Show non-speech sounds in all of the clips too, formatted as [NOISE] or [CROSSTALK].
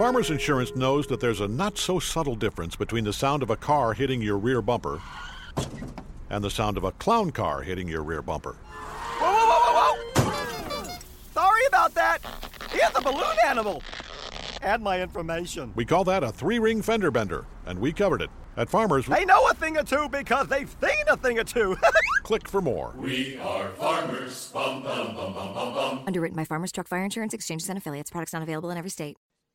Farmers Insurance knows that there's a not so subtle difference between the sound of a car hitting your rear bumper and the sound of a clown car hitting your rear bumper. Whoa, whoa, whoa, whoa, whoa! Sorry about that. Here's a balloon animal. Add my information. We call that a three ring fender bender, and we covered it. At Farmers, They know a thing or two because they've seen a thing or two. [LAUGHS] click for more. We are farmers. Bum, bum, bum, bum, bum, bum. Underwritten by Farmers Truck Fire Insurance Exchanges and Affiliates. Products not available in every state.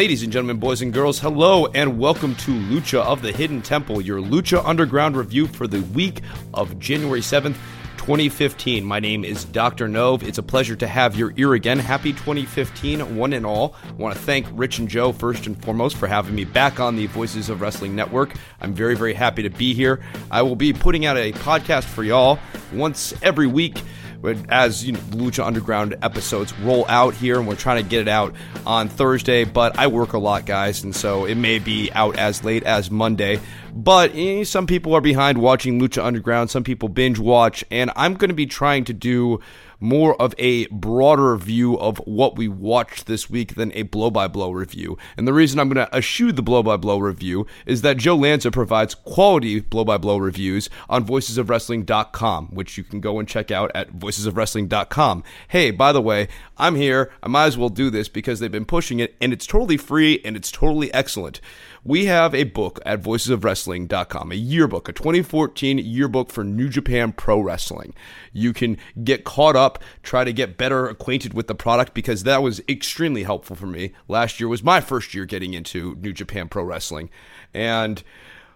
Ladies and gentlemen, boys and girls, hello and welcome to Lucha of the Hidden Temple, your Lucha Underground review for the week of January 7th, 2015. My name is Dr. Nov. It's a pleasure to have your ear again. Happy 2015, one and all. I want to thank Rich and Joe, first and foremost, for having me back on the Voices of Wrestling Network. I'm very, very happy to be here. I will be putting out a podcast for y'all once every week as you know, Lucha Underground episodes roll out here, and we're trying to get it out on Thursday. But I work a lot, guys, and so it may be out as late as Monday. But eh, some people are behind watching Lucha Underground. Some people binge watch, and I'm going to be trying to do more of a broader view of what we watched this week than a blow by blow review. And the reason I'm going to eschew the blow by blow review is that Joe Lanza provides quality blow by blow reviews on voicesofwrestling.com, which you can go and check out at voicesofwrestling.com. Hey, by the way, I'm here. I might as well do this because they've been pushing it and it's totally free and it's totally excellent we have a book at voicesofwrestling.com, a yearbook, a 2014 yearbook for New Japan Pro Wrestling. You can get caught up, try to get better acquainted with the product because that was extremely helpful for me. Last year was my first year getting into New Japan Pro Wrestling. And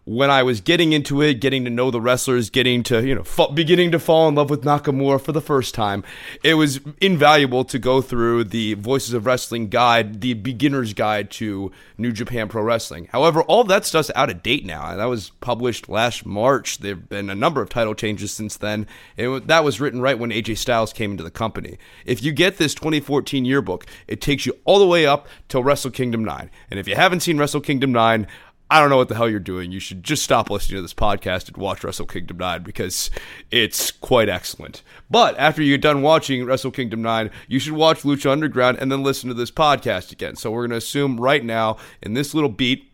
when I was getting into it, getting to know the wrestlers, getting to, you know, fa- beginning to fall in love with Nakamura for the first time, it was invaluable to go through the Voices of Wrestling guide, the beginner's guide to New Japan Pro Wrestling. However, all that stuff's out of date now. And that was published last March. There have been a number of title changes since then. It, that was written right when AJ Styles came into the company. If you get this 2014 yearbook, it takes you all the way up till Wrestle Kingdom 9. And if you haven't seen Wrestle Kingdom 9, I don't know what the hell you're doing. You should just stop listening to this podcast and watch Wrestle Kingdom 9 because it's quite excellent. But after you're done watching Wrestle Kingdom 9, you should watch Lucha Underground and then listen to this podcast again. So we're going to assume right now, in this little beat,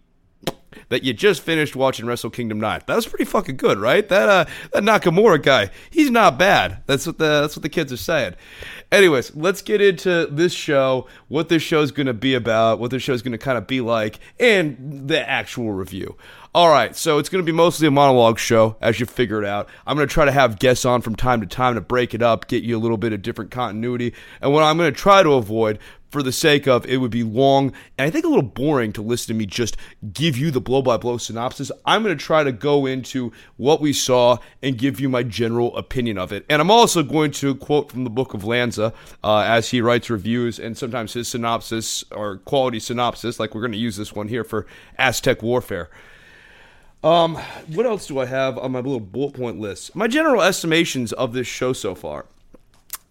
that you just finished watching Wrestle Kingdom 9. That was pretty fucking good, right? That uh that Nakamura guy, he's not bad. That's what the that's what the kids are saying. Anyways, let's get into this show, what this show is going to be about, what this show is going to kind of be like, and the actual review. All right, so it's going to be mostly a monologue show, as you figured out. I'm going to try to have guests on from time to time to break it up, get you a little bit of different continuity. And what I'm going to try to avoid, for the sake of it would be long and I think a little boring to listen to me just give you the blow by blow synopsis. I'm going to try to go into what we saw and give you my general opinion of it. And I'm also going to quote from the book of Lanza uh, as he writes reviews and sometimes his synopsis or quality synopsis, like we're going to use this one here for Aztec Warfare. Um, what else do I have on my little bullet point list? My general estimations of this show so far.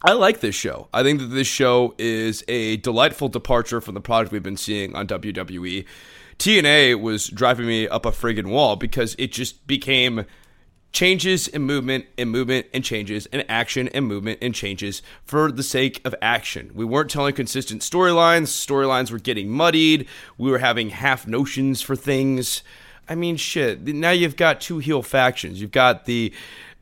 I like this show. I think that this show is a delightful departure from the product we've been seeing on WWE. TNA was driving me up a friggin' wall because it just became changes and movement and movement and changes and action and movement and changes for the sake of action. We weren't telling consistent storylines. Storylines were getting muddied. We were having half notions for things. I mean, shit. Now you've got two heel factions. You've got the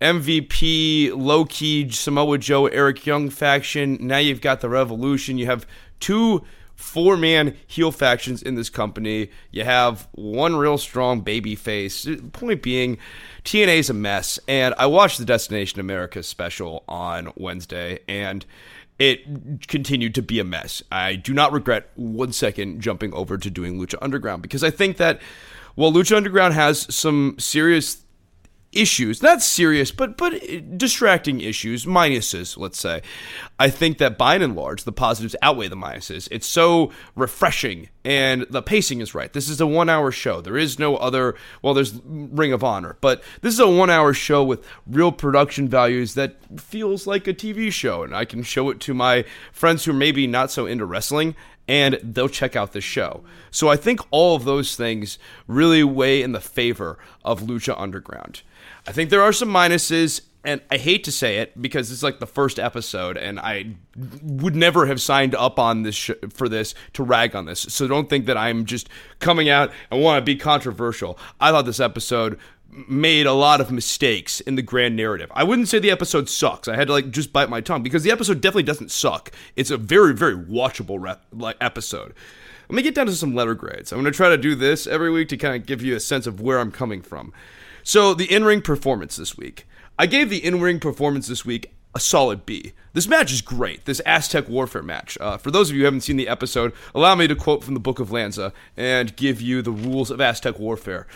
MVP, low key Samoa Joe, Eric Young faction. Now you've got the Revolution. You have two four man heel factions in this company. You have one real strong baby face. Point being, TNA is a mess. And I watched the Destination America special on Wednesday, and it continued to be a mess. I do not regret one second jumping over to doing Lucha Underground because I think that while Lucha Underground has some serious issues, not serious, but but uh, distracting issues, minuses, let's say. I think that by and large, the positives outweigh the minuses. It's so refreshing, and the pacing is right. This is a one-hour show. There is no other. Well, there's Ring of Honor, but this is a one-hour show with real production values that feels like a TV show, and I can show it to my friends who are maybe not so into wrestling, and they'll check out the show. So I think all of those things really weigh in the favor of Lucha Underground. I think there are some minuses, and I hate to say it because it's like the first episode, and I would never have signed up on this sh- for this to rag on this. So don't think that I'm just coming out and want to be controversial. I thought this episode made a lot of mistakes in the grand narrative. I wouldn't say the episode sucks. I had to like just bite my tongue because the episode definitely doesn't suck. It's a very very watchable episode. Let me get down to some letter grades. I'm going to try to do this every week to kind of give you a sense of where I'm coming from. So, the in ring performance this week. I gave the in ring performance this week a solid B. This match is great. This Aztec Warfare match. Uh, for those of you who haven't seen the episode, allow me to quote from the Book of Lanza and give you the rules of Aztec Warfare.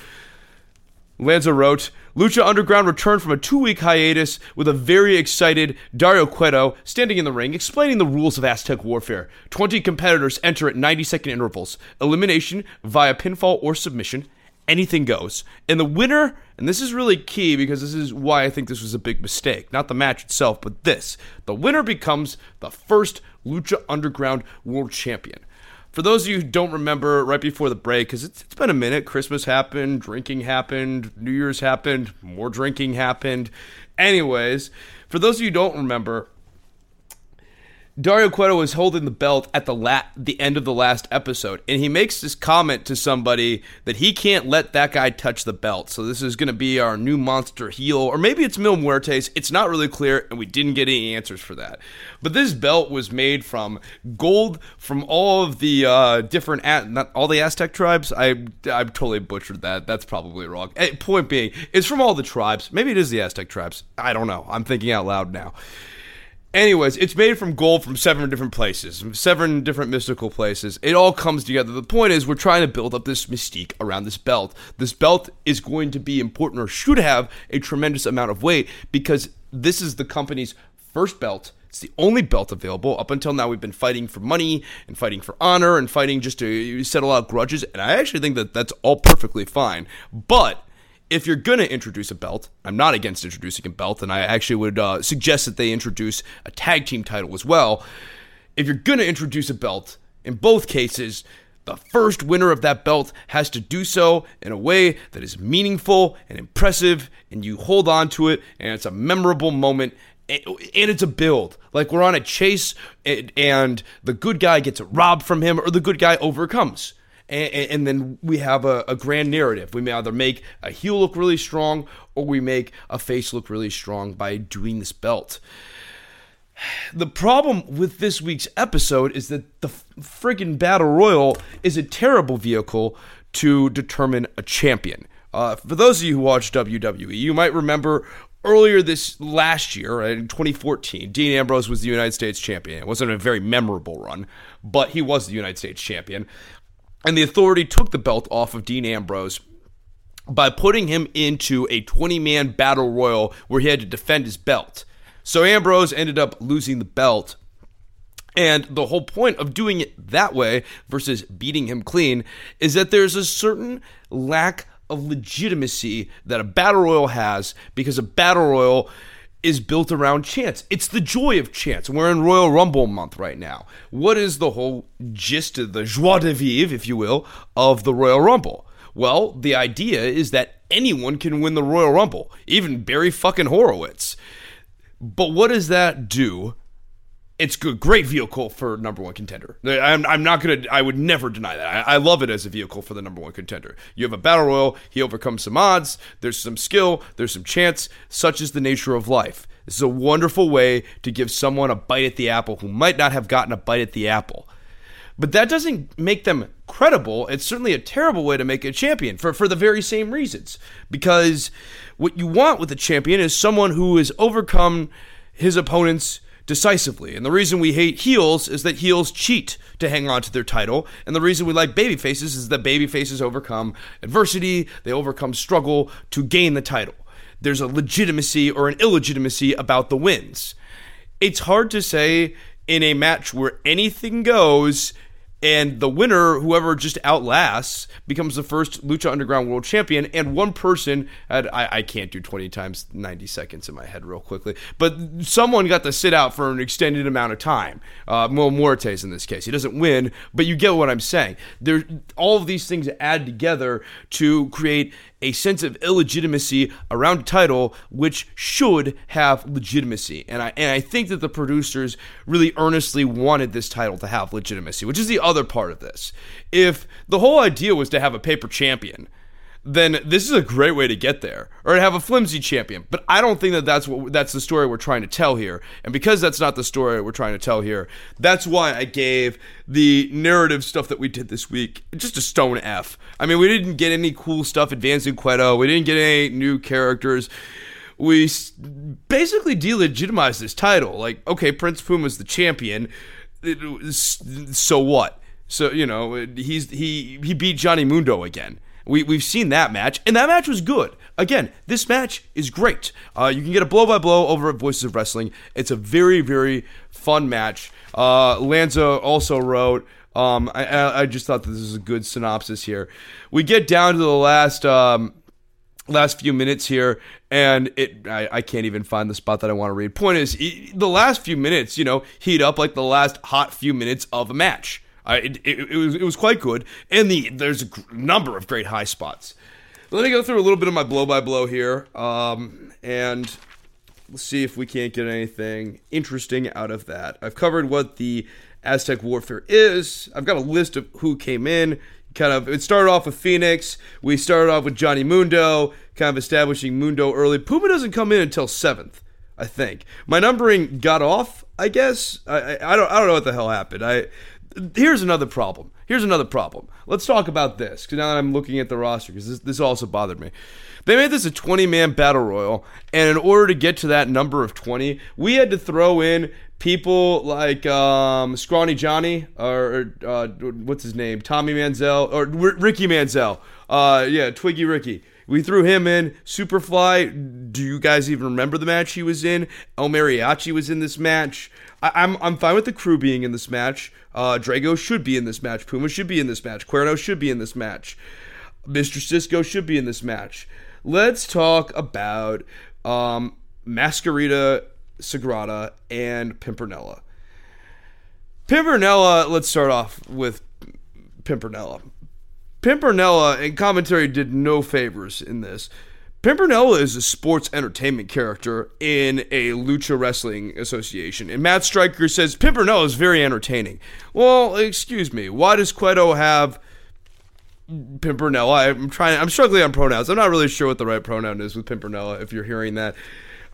Lanza wrote, Lucha Underground returned from a two week hiatus with a very excited Dario Cueto standing in the ring explaining the rules of Aztec Warfare. 20 competitors enter at 90 second intervals, elimination via pinfall or submission, anything goes. And the winner, and this is really key because this is why I think this was a big mistake, not the match itself, but this. The winner becomes the first Lucha Underground World Champion. For those of you who don't remember right before the break, because it's, it's been a minute, Christmas happened, drinking happened, New Year's happened, more drinking happened. Anyways, for those of you who don't remember, Dario Cueto was holding the belt at the la- the end of the last episode, and he makes this comment to somebody that he can't let that guy touch the belt. So this is going to be our new monster heel, or maybe it's Mil Muertes. It's not really clear, and we didn't get any answers for that. But this belt was made from gold from all of the uh, different not all the Aztec tribes. I I totally butchered that. That's probably wrong. Hey, point being, it's from all the tribes. Maybe it is the Aztec tribes. I don't know. I'm thinking out loud now. Anyways, it's made from gold from seven different places, seven different mystical places. It all comes together. The point is, we're trying to build up this mystique around this belt. This belt is going to be important or should have a tremendous amount of weight because this is the company's first belt. It's the only belt available. Up until now, we've been fighting for money and fighting for honor and fighting just to settle out grudges. And I actually think that that's all perfectly fine. But if you're going to introduce a belt, I'm not against introducing a belt, and I actually would uh, suggest that they introduce a tag team title as well. If you're going to introduce a belt, in both cases, the first winner of that belt has to do so in a way that is meaningful and impressive, and you hold on to it, and it's a memorable moment. And it's a build. Like we're on a chase, and the good guy gets robbed from him, or the good guy overcomes and, and then we have a, a, grand narrative. We may either make a heel look really strong or we make a face look really strong by doing this belt. The problem with this week's episode is that the friggin' Battle Royal is a terrible vehicle to determine a champion. Uh, for those of you who watch WWE, you might remember earlier this last year, in 2014, Dean Ambrose was the United States champion. It wasn't a very memorable run, but he was the United States champion. And the authority took the belt off of Dean Ambrose by putting him into a 20 man battle royal where he had to defend his belt. So Ambrose ended up losing the belt. And the whole point of doing it that way versus beating him clean is that there's a certain lack of legitimacy that a battle royal has because a battle royal is built around chance. It's the joy of chance. We're in Royal Rumble month right now. What is the whole gist of the joie de vivre, if you will, of the Royal Rumble? Well, the idea is that anyone can win the Royal Rumble, even Barry fucking Horowitz. But what does that do it's a great vehicle for number one contender. I'm, I'm not gonna. I would never deny that. I, I, love it as a vehicle for the number one contender. You have a battle royal. He overcomes some odds. There's some skill. There's some chance. Such is the nature of life. This is a wonderful way to give someone a bite at the apple who might not have gotten a bite at the apple. But that doesn't make them credible. It's certainly a terrible way to make a champion for, for the very same reasons. Because what you want with a champion is someone who has overcome his opponent's decisively. And the reason we hate heels is that heels cheat to hang on to their title. And the reason we like baby faces is that baby faces overcome adversity, they overcome struggle to gain the title. There's a legitimacy or an illegitimacy about the wins. It's hard to say in a match where anything goes and the winner, whoever just outlasts, becomes the first Lucha Underground World Champion. And one person had, I, I, can't do 20 times 90 seconds in my head real quickly, but someone got to sit out for an extended amount of time. Uh, Mil Muertes in this case. He doesn't win, but you get what I'm saying. There, all of these things add together to create a sense of illegitimacy around a title which should have legitimacy. And I and I think that the producers really earnestly wanted this title to have legitimacy, which is the other part of this. If the whole idea was to have a paper champion, then this is a great way to get there. Or to have a flimsy champion. But i don't think that that's what that's the story we're trying to tell here. And because that's not the story we're trying to tell here that's why i gave the narrative stuff that we did this week just a stone f. I mean we didn't get any cool stuff advancing Cueto we didn't get any new characters. We basically delegitimized this title. Like okay prince puma's the champion. So what? So you know he's he he beat johnny mundo again we, we've seen that match, and that match was good. Again, this match is great. Uh, you can get a blow by blow over at Voices of Wrestling. It's a very, very fun match. Uh, Lanza also wrote, um, I, I, just thought that this is a good synopsis here. We get down to the last. Um, last few minutes here and it I, I, can't even find the spot that i want to read point is the last few minutes you know heat up like the last hot few minutes of a match I, it, it, it, was it was quite good, and the there's a number of great high spots. Let me go through a little bit of my blow by blow here, um, and let's see if we can't get anything interesting out of that. I've covered what the Aztec warfare is. I've got a list of who came in. Kind of, it started off with Phoenix. We started off with Johnny Mundo, kind of establishing Mundo early. Puma doesn't come in until seventh, I think. My numbering got off. I guess I, I, I don't I don't know what the hell happened. I here's another problem. Here's another problem. Let's talk about this because now I'm looking at the roster because this, this also bothered me. They made this a 20 man battle royal, and in order to get to that number of 20, we had to throw in people like um, Scrawny Johnny or uh, what's his name, Tommy Manziel or R- Ricky Manziel. Uh, yeah, Twiggy Ricky. We threw him in. Superfly. Do you guys even remember the match he was in? El Mariachi was in this match. I, am I'm, I'm fine with the crew being in this match. Uh, Drago should be in this match. Puma should be in this match. Cuerno should be in this match. Mr. Cisco should be in this match. Let's talk about um, Mascarita, Sagrada, and Pimpernella. Pimpernella, let's start off with Pimpernella. Pimpernella and commentary did no favors in this. Pimpernella is a sports entertainment character in a lucha wrestling association. And Matt Striker says Pimpernella is very entertaining. Well, excuse me. Why does Cueto have Pimpernella? I'm trying I'm struggling on pronouns. I'm not really sure what the right pronoun is with Pimpernella if you're hearing that.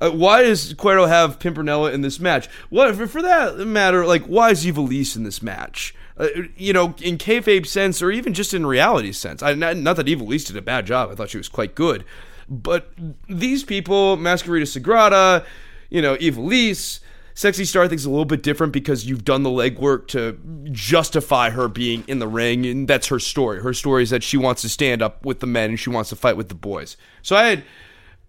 Uh, why does Cueto have Pimpernella in this match? Well, for, for that matter, like why is Ivelisse in this match? Uh, you know, in kayfabe sense, or even just in reality sense. I, not, not that Ivelisse did a bad job. I thought she was quite good. But these people, Mascarita Sagrada, you know, Ivelisse, Sexy Star thinks a little bit different because you've done the legwork to justify her being in the ring, and that's her story. Her story is that she wants to stand up with the men and she wants to fight with the boys. So I had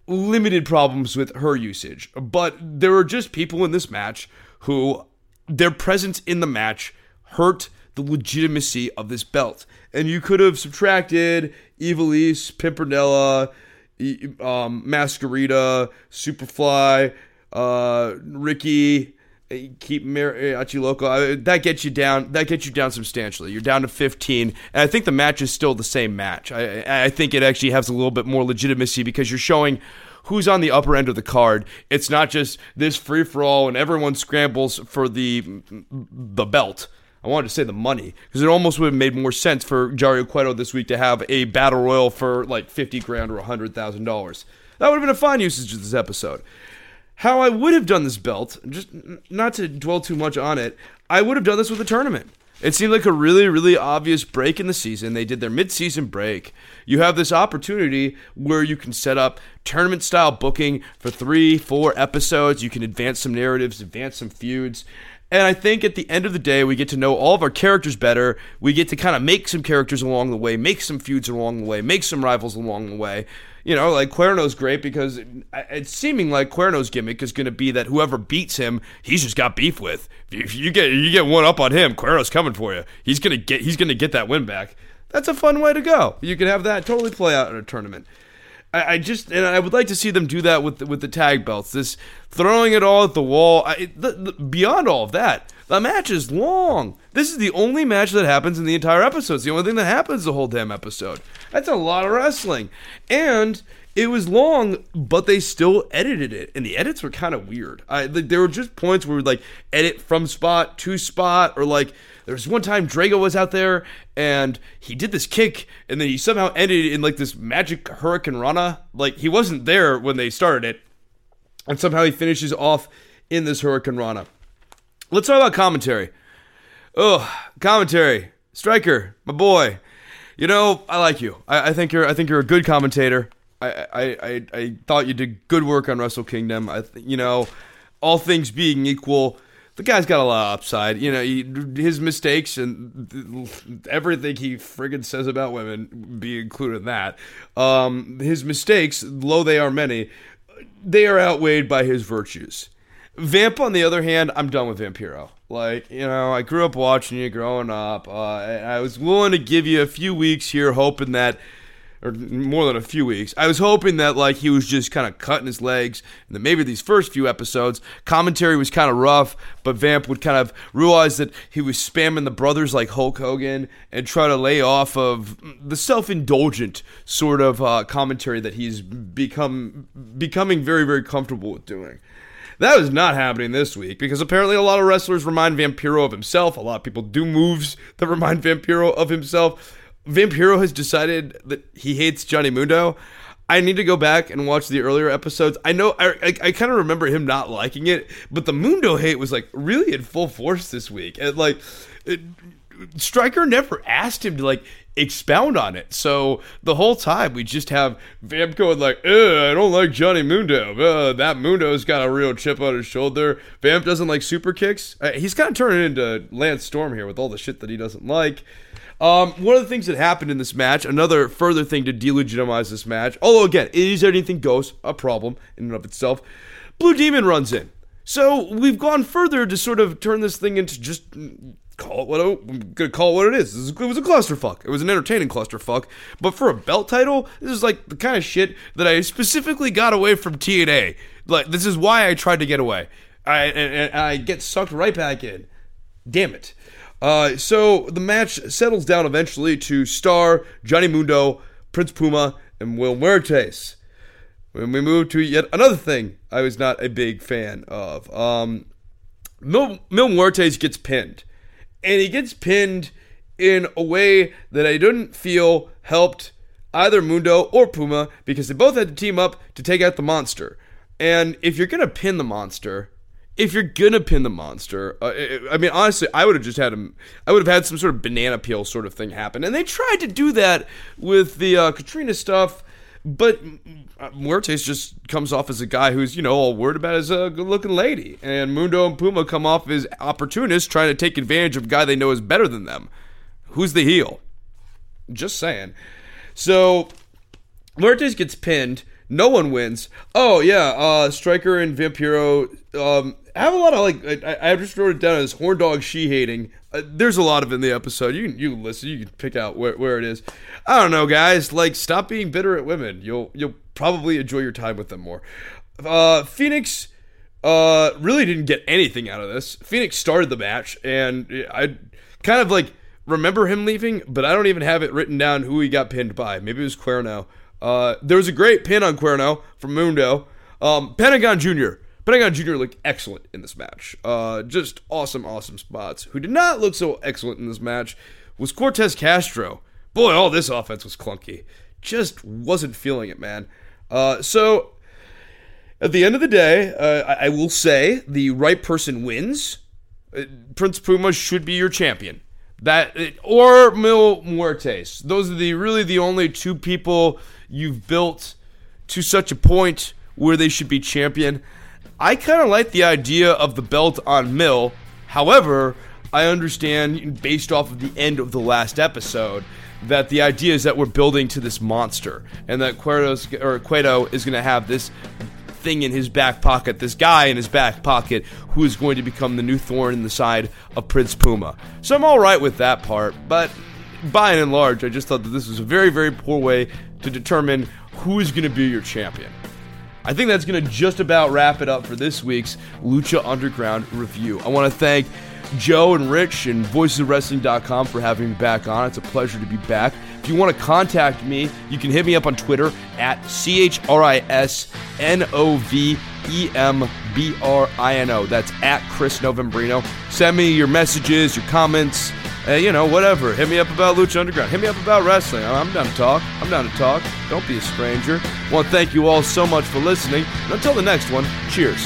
limited problems with her usage, but there were just people in this match who their presence in the match hurt the legitimacy of this belt. And you could have subtracted Ivelisse, Pimpernella, um, Mascarita, Superfly, uh, Ricky, eh, keep Mariachi Loco. Uh, that gets you down. That gets you down substantially. You're down to 15, and I think the match is still the same match. I, I think it actually has a little bit more legitimacy because you're showing who's on the upper end of the card. It's not just this free for all and everyone scrambles for the the belt. I wanted to say the money because it almost would have made more sense for Dario Cueto this week to have a battle royal for like fifty grand or hundred thousand dollars. That would have been a fine usage of this episode. How I would have done this belt, just not to dwell too much on it, I would have done this with a tournament. It seemed like a really, really obvious break in the season. They did their mid-season break. You have this opportunity where you can set up tournament-style booking for three, four episodes. You can advance some narratives, advance some feuds. And I think at the end of the day, we get to know all of our characters better. We get to kind of make some characters along the way, make some feuds along the way, make some rivals along the way. You know, like Cuerno's great because it's seeming like Cuerno's gimmick is going to be that whoever beats him, he's just got beef with. If you get you get one up on him, Cuerno's coming for you. He's gonna get he's gonna get that win back. That's a fun way to go. You can have that totally play out in a tournament. I, I just and I would like to see them do that with with the tag belts. This throwing it all at the wall. I, the, the, beyond all of that, the match is long. This is the only match that happens in the entire episode. It's the only thing that happens the whole damn episode. That's a lot of wrestling, and it was long, but they still edited it, and the edits were kind of weird. I, there were just points where we like edit from spot to spot, or like there was one time Drago was out there and he did this kick, and then he somehow ended in like this magic hurricanrana. Like he wasn't there when they started it, and somehow he finishes off in this hurricanrana. Let's talk about commentary. Oh, commentary, Striker, my boy. You know, I like you. I, I think you're. I think you're a good commentator. I, I, I, I thought you did good work on Wrestle Kingdom. I, you know, all things being equal, the guy's got a lot of upside. You know, he, his mistakes and everything he friggin' says about women be included in that. Um, his mistakes, though they are many, they are outweighed by his virtues. Vamp, on the other hand, I'm done with Vampiro. Like, you know, I grew up watching you growing up. Uh, I was willing to give you a few weeks here, hoping that or more than a few weeks. I was hoping that like he was just kind of cutting his legs, and that maybe these first few episodes commentary was kind of rough, but Vamp would kind of realize that he was spamming the brothers like Hulk Hogan and try to lay off of the self-indulgent sort of uh, commentary that he's become becoming very very comfortable with doing. That was not happening this week because apparently a lot of wrestlers remind Vampiro of himself. A lot of people do moves that remind Vampiro of himself. Vampiro has decided that he hates Johnny Mundo. I need to go back and watch the earlier episodes. I know I, I, I kind of remember him not liking it, but the Mundo hate was like really in full force this week. And like, Striker never asked him to like expound on it. So the whole time we just have Vamp going like, I don't like Johnny Mundo. Uh, that Mundo's got a real chip on his shoulder. Vamp doesn't like super kicks. Uh, he's kind of turning into Lance Storm here with all the shit that he doesn't like. Um, one of the things that happened in this match, another further thing to delegitimize this match, although again, is anything goes, a problem in and of itself. Blue Demon runs in. So we've gone further to sort of turn this thing into just call it what I'm gonna call it what it is. It was a clusterfuck. It was an entertaining clusterfuck. But for a belt title, this is like the kind of shit that I specifically got away from TNA. Like this is why I tried to get away. I and, and I get sucked right back in. Damn it. Uh, so the match settles down eventually to Star, Johnny Mundo, Prince Puma, and Mil Muertes. When we move to yet another thing I was not a big fan of. Um, Mil, Mil Muertes gets pinned. And he gets pinned in a way that I didn't feel helped either Mundo or Puma because they both had to team up to take out the monster. And if you're going to pin the monster, if you're gonna pin the monster, uh, I mean, honestly, I would have just had him. I would have had some sort of banana peel sort of thing happen, and they tried to do that with the uh, Catrina stuff, but uh, Muertes just comes off as a guy who's you know all worried about his uh, good-looking lady, and Mundo and Puma come off as opportunists trying to take advantage of a guy they know is better than them. Who's the heel? Just saying. So Muertes gets pinned. No one wins. Oh yeah, uh, Striker and Vampiro um, I have a lot of like I, I just wrote it down as horn dog she hating. Uh, there's a lot of in the episode. You can you listen. You can pick out where, where it is. I don't know, guys. Like stop being bitter at women. You'll you'll probably enjoy your time with them more. Uh, Phoenix uh really didn't get anything out of this. Phoenix started the match, and I kind of like remember him leaving, but I don't even have it written down who he got pinned by. Maybe it was Cuerno. Uh, there was a great pin on Cuerno from Mundo. Um, Pentagon Jr. Pentagon Jr. looked excellent in this match. Uh, just awesome, awesome spots. Who did not look so excellent in this match was Cortez Castro. Boy, all this offense was clunky. Just wasn't feeling it, man. Uh, so, at the end of the day, uh, I, I, will say the right person wins. Uh, Prince Puma should be your champion. That or Mil Muertes. Those are the really the only two people you've built to such a point where they should be champion. I kind of like the idea of the belt on Mil. However, I understand based off of the end of the last episode that the idea is that we're building to this monster and that Cueto's, or Cueto is going to have this thing in his back pocket, this guy in his back pocket who is going to become the new thorn in the side of Prince Puma. So I'm all right with that part, but by and large, I just thought that this was a very, very poor way to determine who is going to be your champion. I think that's going to just about wrap it up for this week's Lucha Underground review. I want to thank Joe and Rich and voicesofwrestling.com for having me back on. It's a pleasure to be back. If you want to contact me, you can hit me up on Twitter at C H R I S N O V E M B R I N O. That's at Chris Novembrino. Send me your messages, your comments, uh, you know, whatever. Hit me up about Lucha Underground. Hit me up about wrestling. I'm down to talk. I'm down to talk. Don't be a stranger. I want to thank you all so much for listening. And until the next one, cheers.